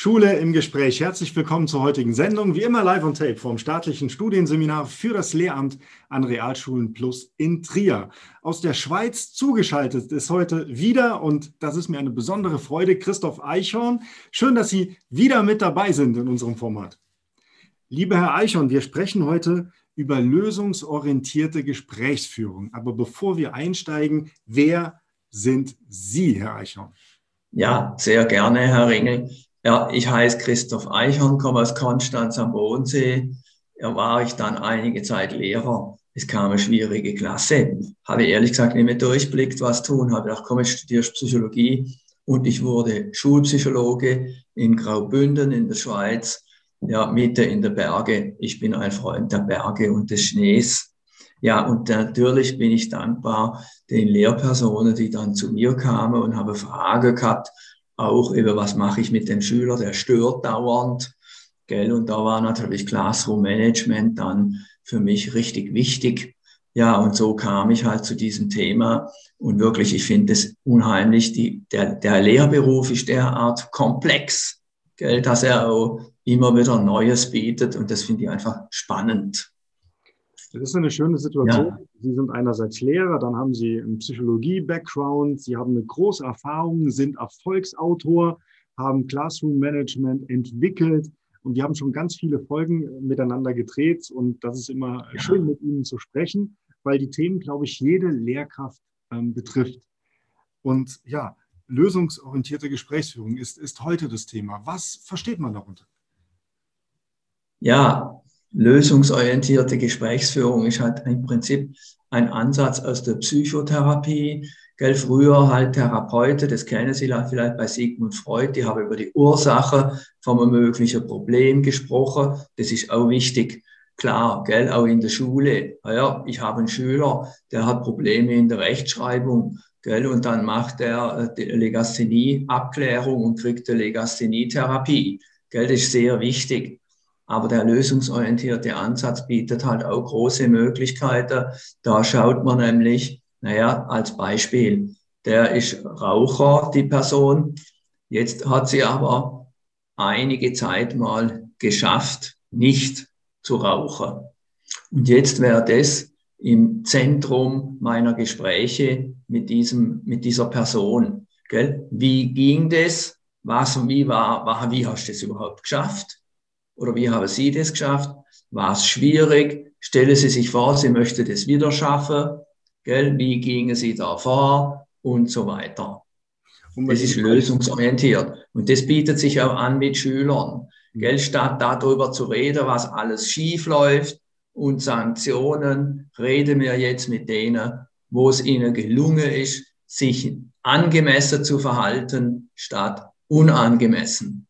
Schule im Gespräch. Herzlich willkommen zur heutigen Sendung. Wie immer live on tape vom staatlichen Studienseminar für das Lehramt an Realschulen Plus in Trier. Aus der Schweiz zugeschaltet ist heute wieder, und das ist mir eine besondere Freude, Christoph Eichhorn. Schön, dass Sie wieder mit dabei sind in unserem Format. Lieber Herr Eichhorn, wir sprechen heute über lösungsorientierte Gesprächsführung. Aber bevor wir einsteigen, wer sind Sie, Herr Eichhorn? Ja, sehr gerne, Herr Ringel. Ja, ich heiße Christoph Eichhorn, komme aus Konstanz am Bodensee. Da war ich dann einige Zeit Lehrer. Es kam eine schwierige Klasse. Habe ehrlich gesagt nicht mehr durchblickt, was tun. Habe gedacht, komm, ich studiere Psychologie. Und ich wurde Schulpsychologe in Graubünden in der Schweiz, ja, Mitte in der Berge. Ich bin ein Freund der Berge und des Schnees. Ja, und natürlich bin ich dankbar den Lehrpersonen, die dann zu mir kamen und habe Fragen gehabt auch über was mache ich mit dem Schüler, der stört dauernd. Gell? Und da war natürlich Classroom Management dann für mich richtig wichtig. Ja, und so kam ich halt zu diesem Thema. Und wirklich, ich finde es unheimlich, die, der, der Lehrberuf ist derart komplex, gell, dass er auch immer wieder Neues bietet. Und das finde ich einfach spannend. Das ist eine schöne Situation. Ja. Sie sind einerseits Lehrer, dann haben Sie einen Psychologie-Background, Sie haben eine große Erfahrung, sind Erfolgsautor, haben Classroom-Management entwickelt und wir haben schon ganz viele Folgen miteinander gedreht und das ist immer ja. schön, mit Ihnen zu sprechen, weil die Themen, glaube ich, jede Lehrkraft ähm, betrifft. Und ja, lösungsorientierte Gesprächsführung ist, ist heute das Thema. Was versteht man darunter? Ja, lösungsorientierte Gesprächsführung ist halt im Prinzip ein Ansatz aus der Psychotherapie. Gell, früher halt Therapeute, das kennen Sie vielleicht bei Sigmund Freud, die haben über die Ursache vom möglichen Problem gesprochen. Das ist auch wichtig. Klar, gell, auch in der Schule. Ja, ich habe einen Schüler, der hat Probleme in der Rechtschreibung. Gell, und dann macht er die Legasthenie-Abklärung und kriegt eine Legasthenie-Therapie. Gell, das ist sehr wichtig. Aber der lösungsorientierte Ansatz bietet halt auch große Möglichkeiten. Da schaut man nämlich, naja, als Beispiel, der ist Raucher, die Person. Jetzt hat sie aber einige Zeit mal geschafft, nicht zu rauchen. Und jetzt wäre das im Zentrum meiner Gespräche mit diesem, mit dieser Person. Gell? Wie ging das? Was, wie war, wie hast du das überhaupt geschafft? Oder wie haben Sie das geschafft? War es schwierig? Stelle Sie sich vor, Sie möchte das wieder schaffen. Gell? Wie gingen Sie da vor? Und so weiter. Und das ist lösungsorientiert. Und das bietet sich auch an mit Schülern. Mhm. Gell? Statt darüber zu reden, was alles schief läuft und Sanktionen, reden wir jetzt mit denen, wo es ihnen gelungen ist, sich angemessen zu verhalten, statt unangemessen.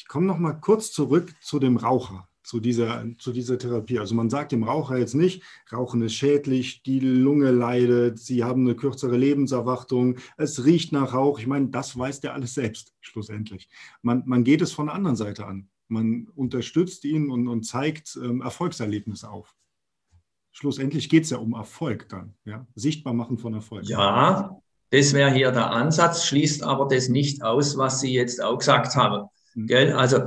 Ich komme noch mal kurz zurück zu dem Raucher, zu dieser, zu dieser Therapie. Also man sagt dem Raucher jetzt nicht, Rauchen ist schädlich, die Lunge leidet, sie haben eine kürzere Lebenserwartung, es riecht nach Rauch. Ich meine, das weiß der alles selbst schlussendlich. Man, man geht es von der anderen Seite an. Man unterstützt ihn und, und zeigt ähm, Erfolgserlebnisse auf. Schlussendlich geht es ja um Erfolg dann, ja? sichtbar machen von Erfolg. Ja, das wäre hier der Ansatz, schließt aber das nicht aus, was Sie jetzt auch gesagt haben. Gell? Also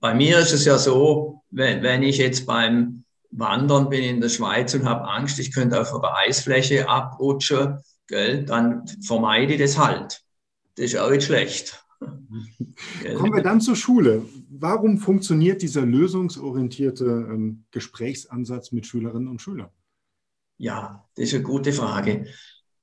bei mir ist es ja so, wenn, wenn ich jetzt beim Wandern bin in der Schweiz und habe Angst, ich könnte auf einer Eisfläche abrutschen, gell? dann vermeide ich das halt. Das ist auch nicht schlecht. Kommen wir dann zur Schule. Warum funktioniert dieser lösungsorientierte ähm, Gesprächsansatz mit Schülerinnen und Schülern? Ja, das ist eine gute Frage.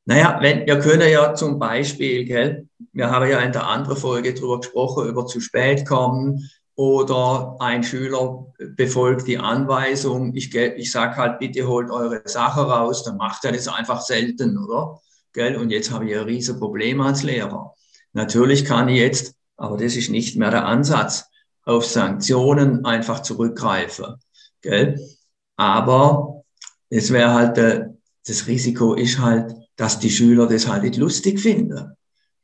Naja, wenn, wir können ja zum Beispiel, gell, wir haben ja in der anderen Folge drüber gesprochen, über zu spät kommen oder ein Schüler befolgt die Anweisung, ich, ich sag halt, bitte holt eure Sache raus, dann macht er das einfach selten, oder? Gell? Und jetzt habe ich ein riesen Problem als Lehrer. Natürlich kann ich jetzt, aber das ist nicht mehr der Ansatz, auf Sanktionen einfach zurückgreifen. Gell? Aber es wäre halt, äh, das Risiko ist halt, dass die Schüler das halt nicht lustig finden.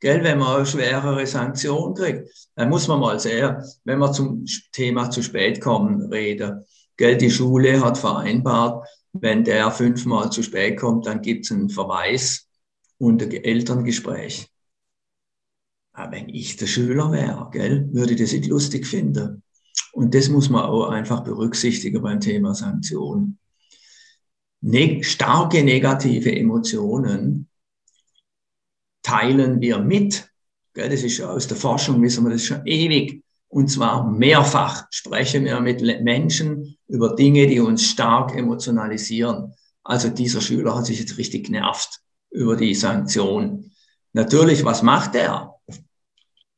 Gell, wenn man eine schwerere Sanktion kriegt, dann muss man mal sehr, wenn wir zum Thema zu spät kommen reden. Gell, die Schule hat vereinbart, wenn der fünfmal zu spät kommt, dann gibt es einen Verweis und ein Elterngespräch. wenn ich der Schüler wäre, gell, würde ich das nicht lustig finden. Und das muss man auch einfach berücksichtigen beim Thema Sanktionen. Ne starke negative Emotionen teilen wir mit. Gell, das ist aus der Forschung, wissen wir das schon ewig. Und zwar mehrfach sprechen wir mit Menschen über Dinge, die uns stark emotionalisieren. Also dieser Schüler hat sich jetzt richtig genervt über die Sanktion. Natürlich, was macht er?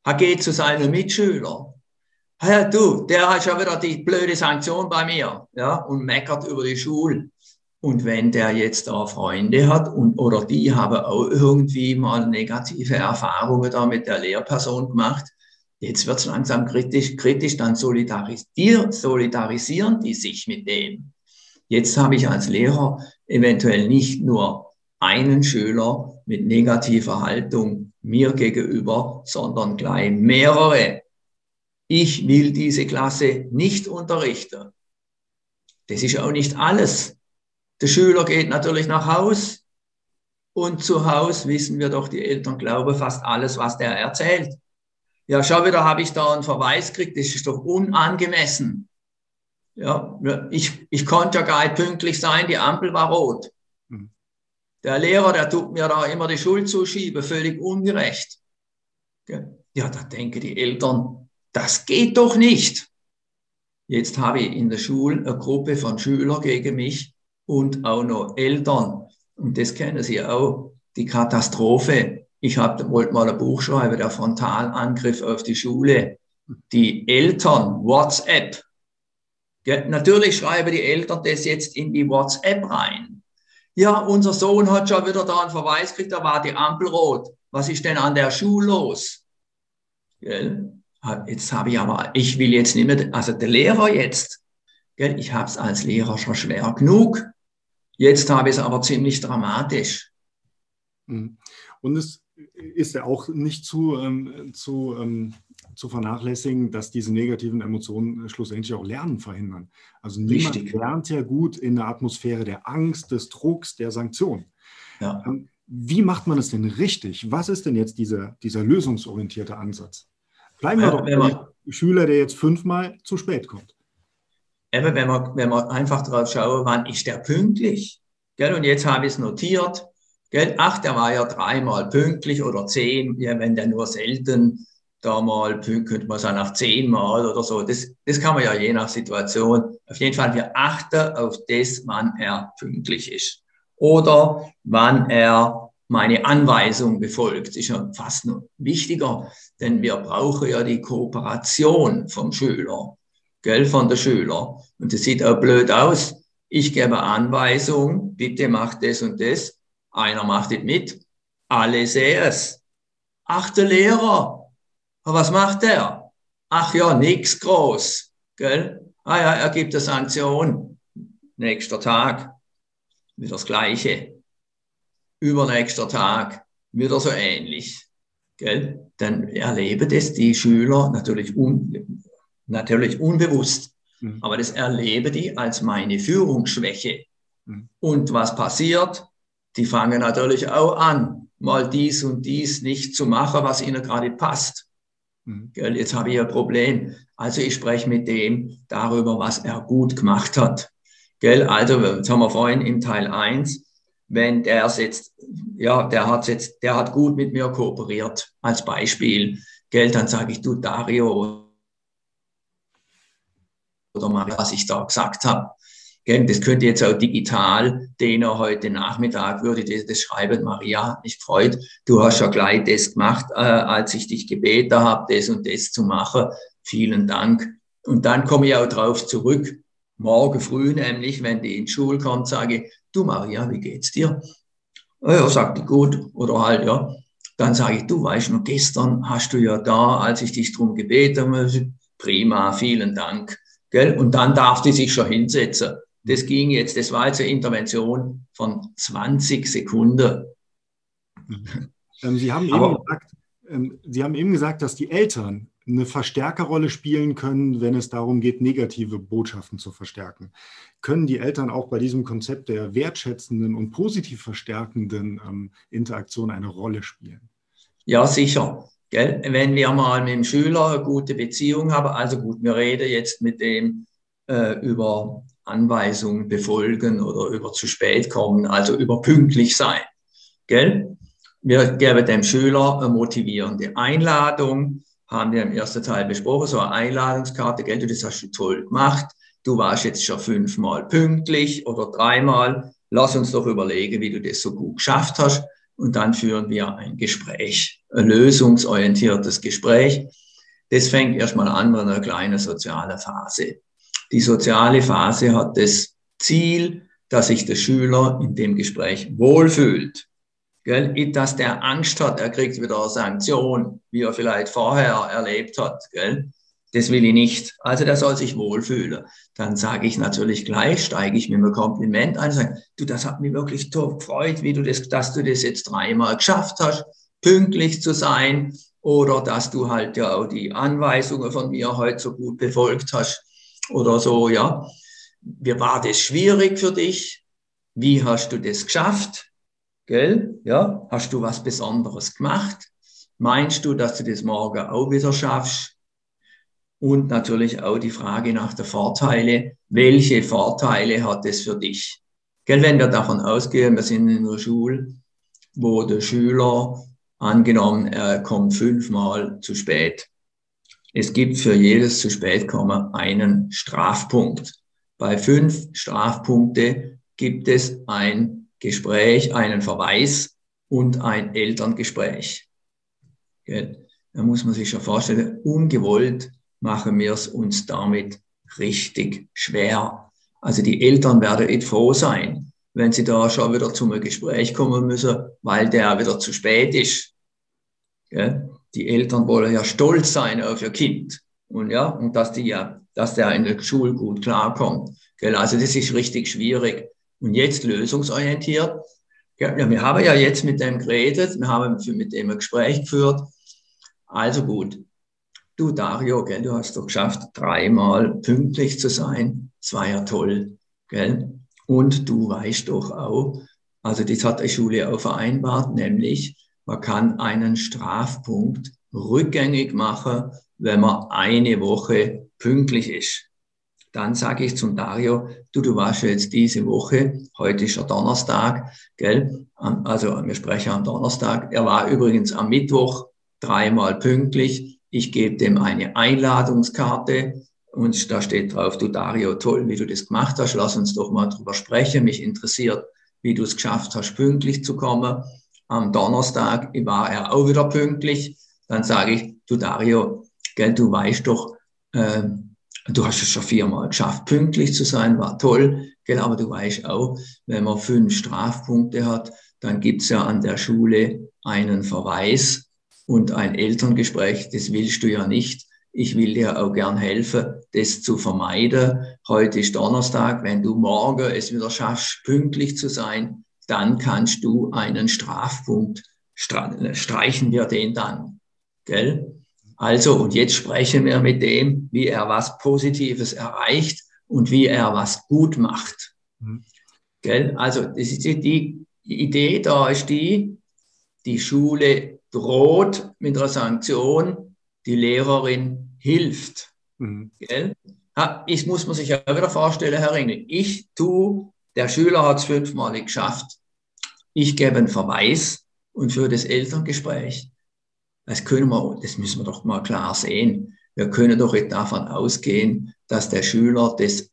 Er geht zu seinen Mitschülern. Hey, du, der hat schon wieder die blöde Sanktion bei mir, ja, und meckert über die Schule. Und wenn der jetzt da Freunde hat und, oder die haben auch irgendwie mal negative Erfahrungen da mit der Lehrperson gemacht, jetzt wird es langsam kritisch, kritisch, dann solidarisieren, solidarisieren die sich mit dem. Jetzt habe ich als Lehrer eventuell nicht nur einen Schüler mit negativer Haltung mir gegenüber, sondern gleich mehrere. Ich will diese Klasse nicht unterrichten. Das ist auch nicht alles. Der Schüler geht natürlich nach Haus und zu Haus wissen wir doch, die Eltern glauben fast alles, was der erzählt. Ja, schau wieder, habe ich da einen Verweis gekriegt, das ist doch unangemessen. Ja, ich, ich konnte ja gar nicht pünktlich sein, die Ampel war rot. Mhm. Der Lehrer, der tut mir da immer die Schuld zuschieben, völlig ungerecht. Ja, da denken die Eltern, das geht doch nicht. Jetzt habe ich in der Schule eine Gruppe von Schülern gegen mich und auch noch Eltern. Und das kennen Sie auch, die Katastrophe. Ich hab, wollte mal ein Buch schreiben, der Frontalangriff auf die Schule. Die Eltern, WhatsApp, ja, natürlich schreiben die Eltern das jetzt in die WhatsApp rein. Ja, unser Sohn hat schon wieder da einen Verweis gekriegt, da war die Ampel rot. Was ist denn an der Schule los? Gell? Jetzt habe ich aber, ich will jetzt nicht mehr, also der Lehrer jetzt, gell? ich habe es als Lehrer schon schwer genug. Jetzt habe ich es aber ziemlich dramatisch. Mhm. Und es ist ja auch nicht zu, ähm, zu ähm, zu vernachlässigen, dass diese negativen Emotionen schlussendlich auch Lernen verhindern. Also niemand Richtig. lernt ja gut in der Atmosphäre der Angst, des Drucks, der Sanktionen. Ja. Ähm, wie macht man es denn richtig? Was ist denn jetzt dieser, dieser lösungsorientierte Ansatz? Bleiben wir ja, doch bei Schüler, der jetzt fünfmal zu spät kommt. Eben, wenn man, wenn man einfach drauf schaut, wann ist der pünktlich? Gell? Und jetzt habe ich es notiert. Gell? Ach, der war ja dreimal pünktlich oder zehn, ja, wenn der nur selten da mal, könnte man sagen, nach zehnmal oder so. Das, das kann man ja je nach Situation. Auf jeden Fall, wir achten auf das, wann er pünktlich ist. Oder wann er meine Anweisung befolgt. Ist ja fast noch wichtiger, denn wir brauchen ja die Kooperation vom Schüler, gell, von der Schüler. Und das sieht auch blöd aus. Ich gebe Anweisung, bitte mach das und das. Einer macht es mit. Alle sehen es. Ach, der Lehrer, aber was macht er? Ach ja, nix groß. Gell? Ah ja, er gibt eine Sanktion. Nächster Tag, wieder das Gleiche. Übernächster Tag, wieder so ähnlich. Gell? Dann erleben das die Schüler natürlich, un, natürlich unbewusst. Mhm. Aber das erleben die als meine Führungsschwäche. Mhm. Und was passiert? Die fangen natürlich auch an, mal dies und dies nicht zu machen, was ihnen gerade passt. Mhm. Jetzt habe ich ein Problem. Also ich spreche mit dem darüber, was er gut gemacht hat. Also, jetzt haben wir vorhin im Teil 1, wenn der jetzt, ja, der hat jetzt, der hat gut mit mir kooperiert, als Beispiel. Dann sage ich, du Dario, oder mal, was ich da gesagt habe. Das könnte jetzt auch digital, den er heute Nachmittag würde das, schreiben, Maria, mich freut, du hast ja gleich das gemacht, äh, als ich dich gebeten habe, das und das zu machen. Vielen Dank. Und dann komme ich auch drauf zurück, morgen früh nämlich, wenn die in die Schule kommt, sage ich, du Maria, wie geht's dir? Oh ja, sagt die gut, oder halt, ja. Dann sage ich, du weißt noch, gestern hast du ja da, als ich dich drum gebeten habe, prima, vielen Dank. Gell? Und dann darf die sich schon hinsetzen. Das ging jetzt, das war jetzt eine Intervention von 20 Sekunden. Ähm, Sie, haben eben gesagt, ähm, Sie haben eben gesagt, dass die Eltern eine Verstärkerrolle spielen können, wenn es darum geht, negative Botschaften zu verstärken. Können die Eltern auch bei diesem Konzept der wertschätzenden und positiv verstärkenden ähm, Interaktion eine Rolle spielen? Ja, sicher. Gell? Wenn wir mal mit dem Schüler eine gute Beziehung haben, also gut, wir reden jetzt mit dem äh, über Anweisungen befolgen oder über zu spät kommen, also über pünktlich sein. Gell? Wir geben dem Schüler eine motivierende Einladung, haben wir im ersten Teil besprochen, so eine Einladungskarte, gell, du, das hast du toll gemacht, du warst jetzt schon fünfmal pünktlich oder dreimal, lass uns doch überlegen, wie du das so gut geschafft hast und dann führen wir ein Gespräch, ein lösungsorientiertes Gespräch. Das fängt erstmal an mit einer kleinen sozialen Phase. Die soziale Phase hat das Ziel, dass sich der Schüler in dem Gespräch wohlfühlt. Gell? Dass der Angst hat, er kriegt wieder eine Sanktion, wie er vielleicht vorher erlebt hat. Gell? Das will ich nicht. Also der soll sich wohlfühlen. Dann sage ich natürlich gleich, steige ich mit einem Kompliment ein sage, du, das hat mich wirklich toll gefreut, wie du das, dass du das jetzt dreimal geschafft hast, pünktlich zu sein oder dass du halt ja auch die Anweisungen von mir heute so gut befolgt hast oder so, ja. Wie war das schwierig für dich? Wie hast du das geschafft? Gell? Ja, hast du was Besonderes gemacht? Meinst du, dass du das morgen auch wieder schaffst? Und natürlich auch die Frage nach der Vorteile. Welche Vorteile hat es für dich? Gell, wenn wir davon ausgehen, wir sind in einer Schule, wo der Schüler angenommen, er kommt fünfmal zu spät. Es gibt für jedes zu spät kommen einen Strafpunkt. Bei fünf Strafpunkte gibt es ein Gespräch, einen Verweis und ein Elterngespräch. Da muss man sich schon vorstellen, ungewollt machen wir es uns damit richtig schwer. Also die Eltern werden nicht froh sein, wenn sie da schon wieder zum Gespräch kommen müssen, weil der wieder zu spät ist. Die Eltern wollen ja stolz sein auf ihr Kind und ja, und dass die ja, dass der in der Schule gut klarkommt. Also das ist richtig schwierig. Und jetzt lösungsorientiert. Ja, wir haben ja jetzt mit dem geredet, wir haben mit dem ein Gespräch geführt. Also gut, Du, Dario, gell, du hast doch geschafft, dreimal pünktlich zu sein. Das war ja toll, gell? Und du weißt doch auch, also das hat die Schule auch vereinbart, nämlich man kann einen Strafpunkt rückgängig machen, wenn man eine Woche pünktlich ist. Dann sage ich zum Dario, du, du warst jetzt diese Woche, heute ist ja Donnerstag, gell? Also wir sprechen am Donnerstag. Er war übrigens am Mittwoch dreimal pünktlich ich gebe dem eine Einladungskarte und da steht drauf, du Dario, toll, wie du das gemacht hast. Lass uns doch mal drüber sprechen. Mich interessiert, wie du es geschafft hast, pünktlich zu kommen. Am Donnerstag war er auch wieder pünktlich. Dann sage ich, du Dario, gell, du weißt doch, äh, du hast es schon viermal geschafft, pünktlich zu sein, war toll. Gell, aber du weißt auch, wenn man fünf Strafpunkte hat, dann gibt's ja an der Schule einen Verweis und ein Elterngespräch, das willst du ja nicht. Ich will dir auch gern helfen, das zu vermeiden. Heute ist Donnerstag. Wenn du morgen es wieder schaffst, pünktlich zu sein, dann kannst du einen Strafpunkt streichen wir den dann. Gell? Also, und jetzt sprechen wir mit dem, wie er was Positives erreicht und wie er was gut macht. Mhm. Gell? Also, das ist die, die Idee da ist die, die Schule droht mit einer Sanktion, die Lehrerin hilft. Mhm. Ich muss man sich ja wieder vorstellen, Herr Ringel, ich tue, der Schüler hat es fünfmal geschafft, ich gebe einen Verweis und für das Elterngespräch, das können wir, das müssen wir doch mal klar sehen. Wir können doch nicht davon ausgehen, dass der Schüler das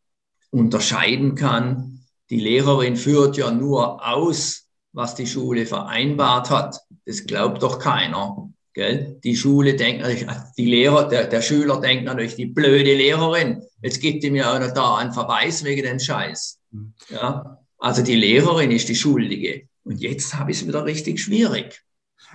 unterscheiden kann. Die Lehrerin führt ja nur aus, was die Schule vereinbart hat. Das glaubt doch keiner. Gell? Die Schule denkt natürlich, die Lehrer, der, der Schüler denkt natürlich, die blöde Lehrerin, jetzt gibt ihm ja auch noch da einen Verweis wegen dem Scheiß. Mhm. Ja? Also die Lehrerin ist die Schuldige. Und jetzt habe ich es wieder richtig schwierig.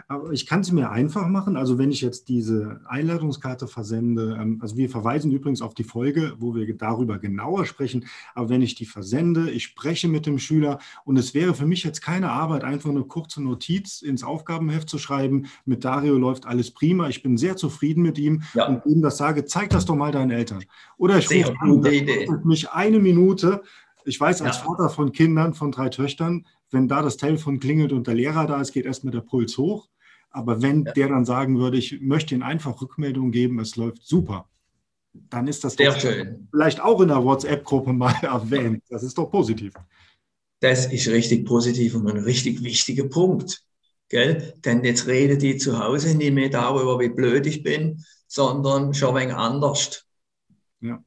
Aber ich kann es mir einfach machen. Also wenn ich jetzt diese Einladungskarte versende, ähm, also wir verweisen übrigens auf die Folge, wo wir darüber genauer sprechen. Aber wenn ich die versende, ich spreche mit dem Schüler und es wäre für mich jetzt keine Arbeit, einfach eine kurze Notiz ins Aufgabenheft zu schreiben. Mit Dario läuft alles prima. Ich bin sehr zufrieden mit ihm ja. und ihm das sage, zeig das doch mal deinen Eltern. Oder ich rufe an, mich eine Minute. Ich weiß als ja. Vater von Kindern, von drei Töchtern, wenn da das Telefon klingelt und der Lehrer da ist, geht erstmal der Puls hoch. Aber wenn ja. der dann sagen würde, ich möchte Ihnen einfach Rückmeldung geben, es läuft super, dann ist das Sehr schön. vielleicht auch in der WhatsApp-Gruppe mal erwähnt. Das ist doch positiv. Das ist richtig positiv und ein richtig wichtiger Punkt. Gell? Denn jetzt reden die zu Hause nicht mehr darüber, wie blöd ich bin, sondern schon ein wenig anders. Ja.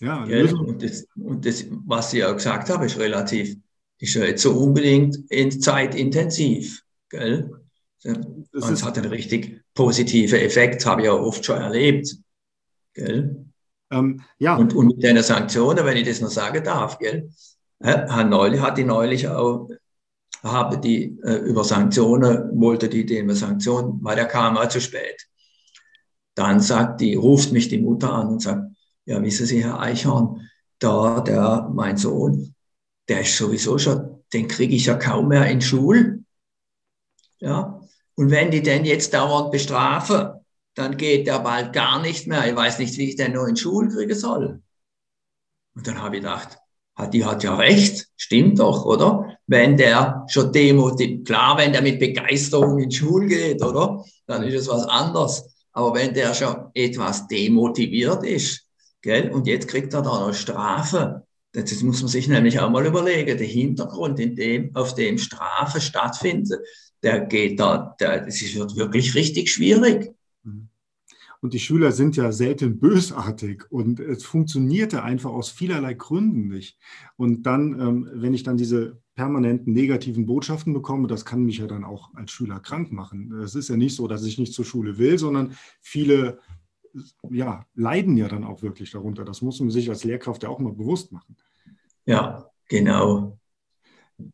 Ja, und das, und das, was ich auch gesagt habe, ist relativ, ist ja jetzt so unbedingt zeitintensiv. Gell? Und es hat einen richtig positiven Effekt, habe ich ja oft schon erlebt. Gell? Ähm, ja. Und, und mit den Sanktionen, wenn ich das noch sagen darf, gell? Hat neulich, hat die neulich auch, habe die äh, über Sanktionen, wollte die den Sanktionen, weil der kam auch zu spät. Dann sagt die, ruft mich die Mutter an und sagt, ja, wissen Sie, Herr Eichhorn, da, der, mein Sohn, der ist sowieso schon, den kriege ich ja kaum mehr in Schule. Ja, und wenn die den jetzt dauernd bestrafen, dann geht der bald gar nicht mehr. Ich weiß nicht, wie ich den nur in Schule kriegen soll. Und dann habe ich gedacht, die hat ja recht, stimmt doch, oder? Wenn der schon demotiviert, klar, wenn der mit Begeisterung in Schule geht, oder? Dann ist es was anderes. Aber wenn der schon etwas demotiviert ist, gell, und jetzt kriegt er da noch Strafe, das muss man sich nämlich auch mal überlegen. Der Hintergrund, in dem, auf dem Strafe stattfindet, der geht da, der, das wird wirklich richtig schwierig. Mhm. Und die Schüler sind ja selten bösartig und es funktionierte einfach aus vielerlei Gründen nicht. Und dann, ähm, wenn ich dann diese permanenten negativen Botschaften bekomme, das kann mich ja dann auch als Schüler krank machen. Es ist ja nicht so, dass ich nicht zur Schule will, sondern viele ja, leiden ja dann auch wirklich darunter. Das muss man sich als Lehrkraft ja auch mal bewusst machen. Ja, genau.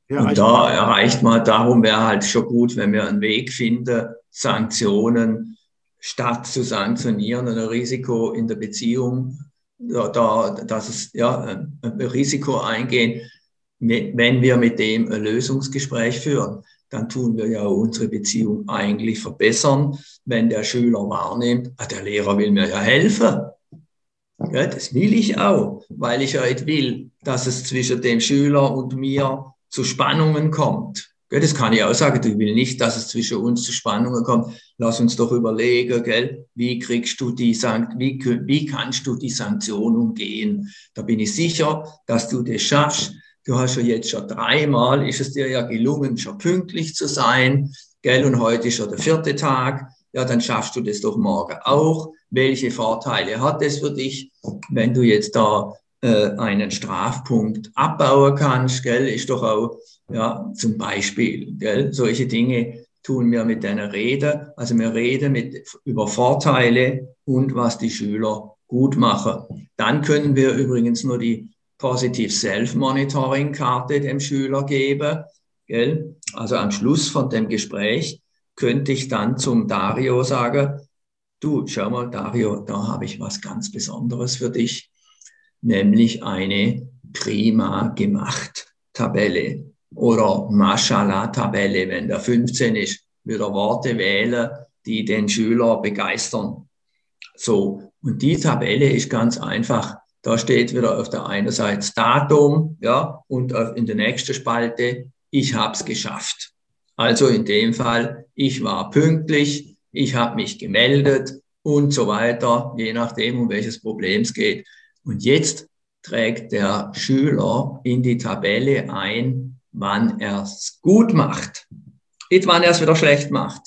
Ja, und da erreicht man, darum wäre halt schon gut, wenn wir einen Weg finden, Sanktionen statt zu sanktionieren und ein Risiko in der Beziehung, da, da, dass es ja, ein Risiko eingehen, wenn wir mit dem ein Lösungsgespräch führen, dann tun wir ja unsere Beziehung eigentlich verbessern, wenn der Schüler wahrnimmt, ah, der Lehrer will mir ja helfen. Ja, das will ich auch, weil ich halt will, dass es zwischen dem Schüler und mir zu Spannungen kommt. Gell, das kann ich auch sagen. Ich will nicht, dass es zwischen uns zu Spannungen kommt. Lass uns doch überlegen, gell, wie kriegst du die wie, wie kannst du die Sanktion umgehen? Da bin ich sicher, dass du das schaffst. Du hast ja jetzt schon dreimal, ist es dir ja gelungen, schon pünktlich zu sein, gell, und heute ist schon der vierte Tag. Ja, dann schaffst du das doch morgen auch. Welche Vorteile hat es für dich, wenn du jetzt da äh, einen Strafpunkt abbauen kannst, gell, ist doch auch ja, zum Beispiel, gell? solche Dinge tun wir mit einer Rede. Also wir reden mit, über Vorteile und was die Schüler gut machen. Dann können wir übrigens nur die Positive Self-Monitoring-Karte dem Schüler geben. Gell? Also am Schluss von dem Gespräch könnte ich dann zum Dario sagen, du, schau mal, Dario, da habe ich was ganz Besonderes für dich, nämlich eine prima gemacht Tabelle oder Mashallah-Tabelle, wenn der 15 ist, wieder Worte wählen, die den Schüler begeistern. So, und die Tabelle ist ganz einfach. Da steht wieder auf der einen Seite Datum, ja, und in der nächsten Spalte, ich habe es geschafft. Also in dem Fall, ich war pünktlich, ich habe mich gemeldet und so weiter, je nachdem, um welches Problem es geht. Und jetzt trägt der Schüler in die Tabelle ein, wann er es gut macht, nicht wann er es wieder schlecht macht.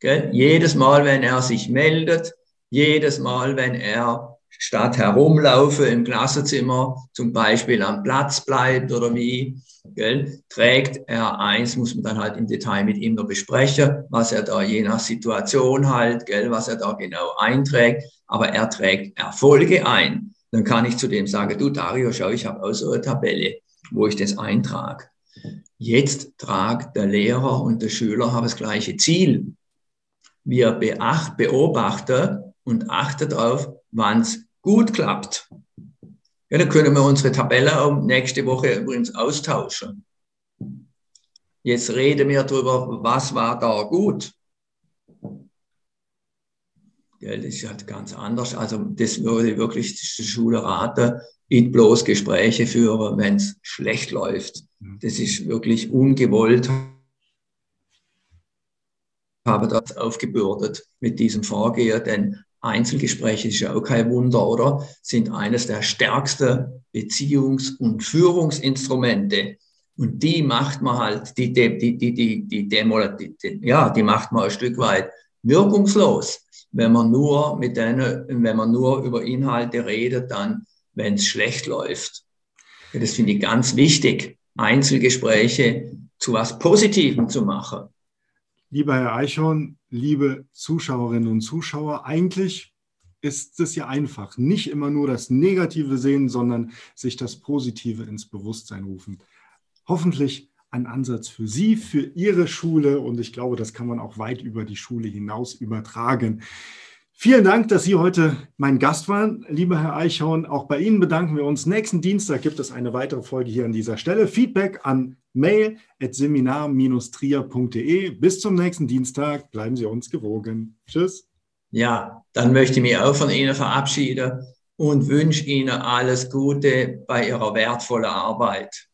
Gell? Jedes Mal, wenn er sich meldet, jedes Mal, wenn er statt herumlaufe im Klassenzimmer zum Beispiel am Platz bleibt oder wie, gell, trägt er eins, muss man dann halt im Detail mit ihm noch besprechen, was er da je nach Situation halt, gell, was er da genau einträgt, aber er trägt Erfolge ein. Dann kann ich zu dem sagen, du Dario, schau, ich habe auch so eine Tabelle, wo ich das eintrage. Jetzt tragt der Lehrer und der Schüler haben das gleiche Ziel. Wir beobachten und achten darauf, wann es gut klappt. Ja, dann können wir unsere Tabelle nächste Woche übrigens austauschen. Jetzt reden wir darüber, was war da gut. Ja, das ist halt ganz anders. Also das würde wirklich die Schule raten, nicht bloß Gespräche führen, wenn es schlecht läuft. Das ist wirklich ungewollt. habe das aufgebürdet mit diesem Vorgehen, denn Einzelgespräche ist ja auch kein Wunder, oder? Sind eines der stärksten Beziehungs- und Führungsinstrumente. Und die macht man halt, die, die, die, die, die, die die, die, ja, die macht man ein Stück weit wirkungslos, wenn man nur mit denen, wenn man nur über Inhalte redet, dann, wenn es schlecht läuft. Das finde ich ganz wichtig, Einzelgespräche zu was Positivem zu machen. Lieber Herr Eichhorn, liebe Zuschauerinnen und Zuschauer, eigentlich ist es ja einfach. Nicht immer nur das Negative sehen, sondern sich das Positive ins Bewusstsein rufen. Hoffentlich ein Ansatz für Sie, für Ihre Schule und ich glaube, das kann man auch weit über die Schule hinaus übertragen. Vielen Dank, dass Sie heute mein Gast waren, lieber Herr Eichhorn. Auch bei Ihnen bedanken wir uns. Nächsten Dienstag gibt es eine weitere Folge hier an dieser Stelle. Feedback an mail.seminar-trier.de. Bis zum nächsten Dienstag. Bleiben Sie uns gewogen. Tschüss. Ja, dann möchte ich mich auch von Ihnen verabschieden und wünsche Ihnen alles Gute bei Ihrer wertvollen Arbeit.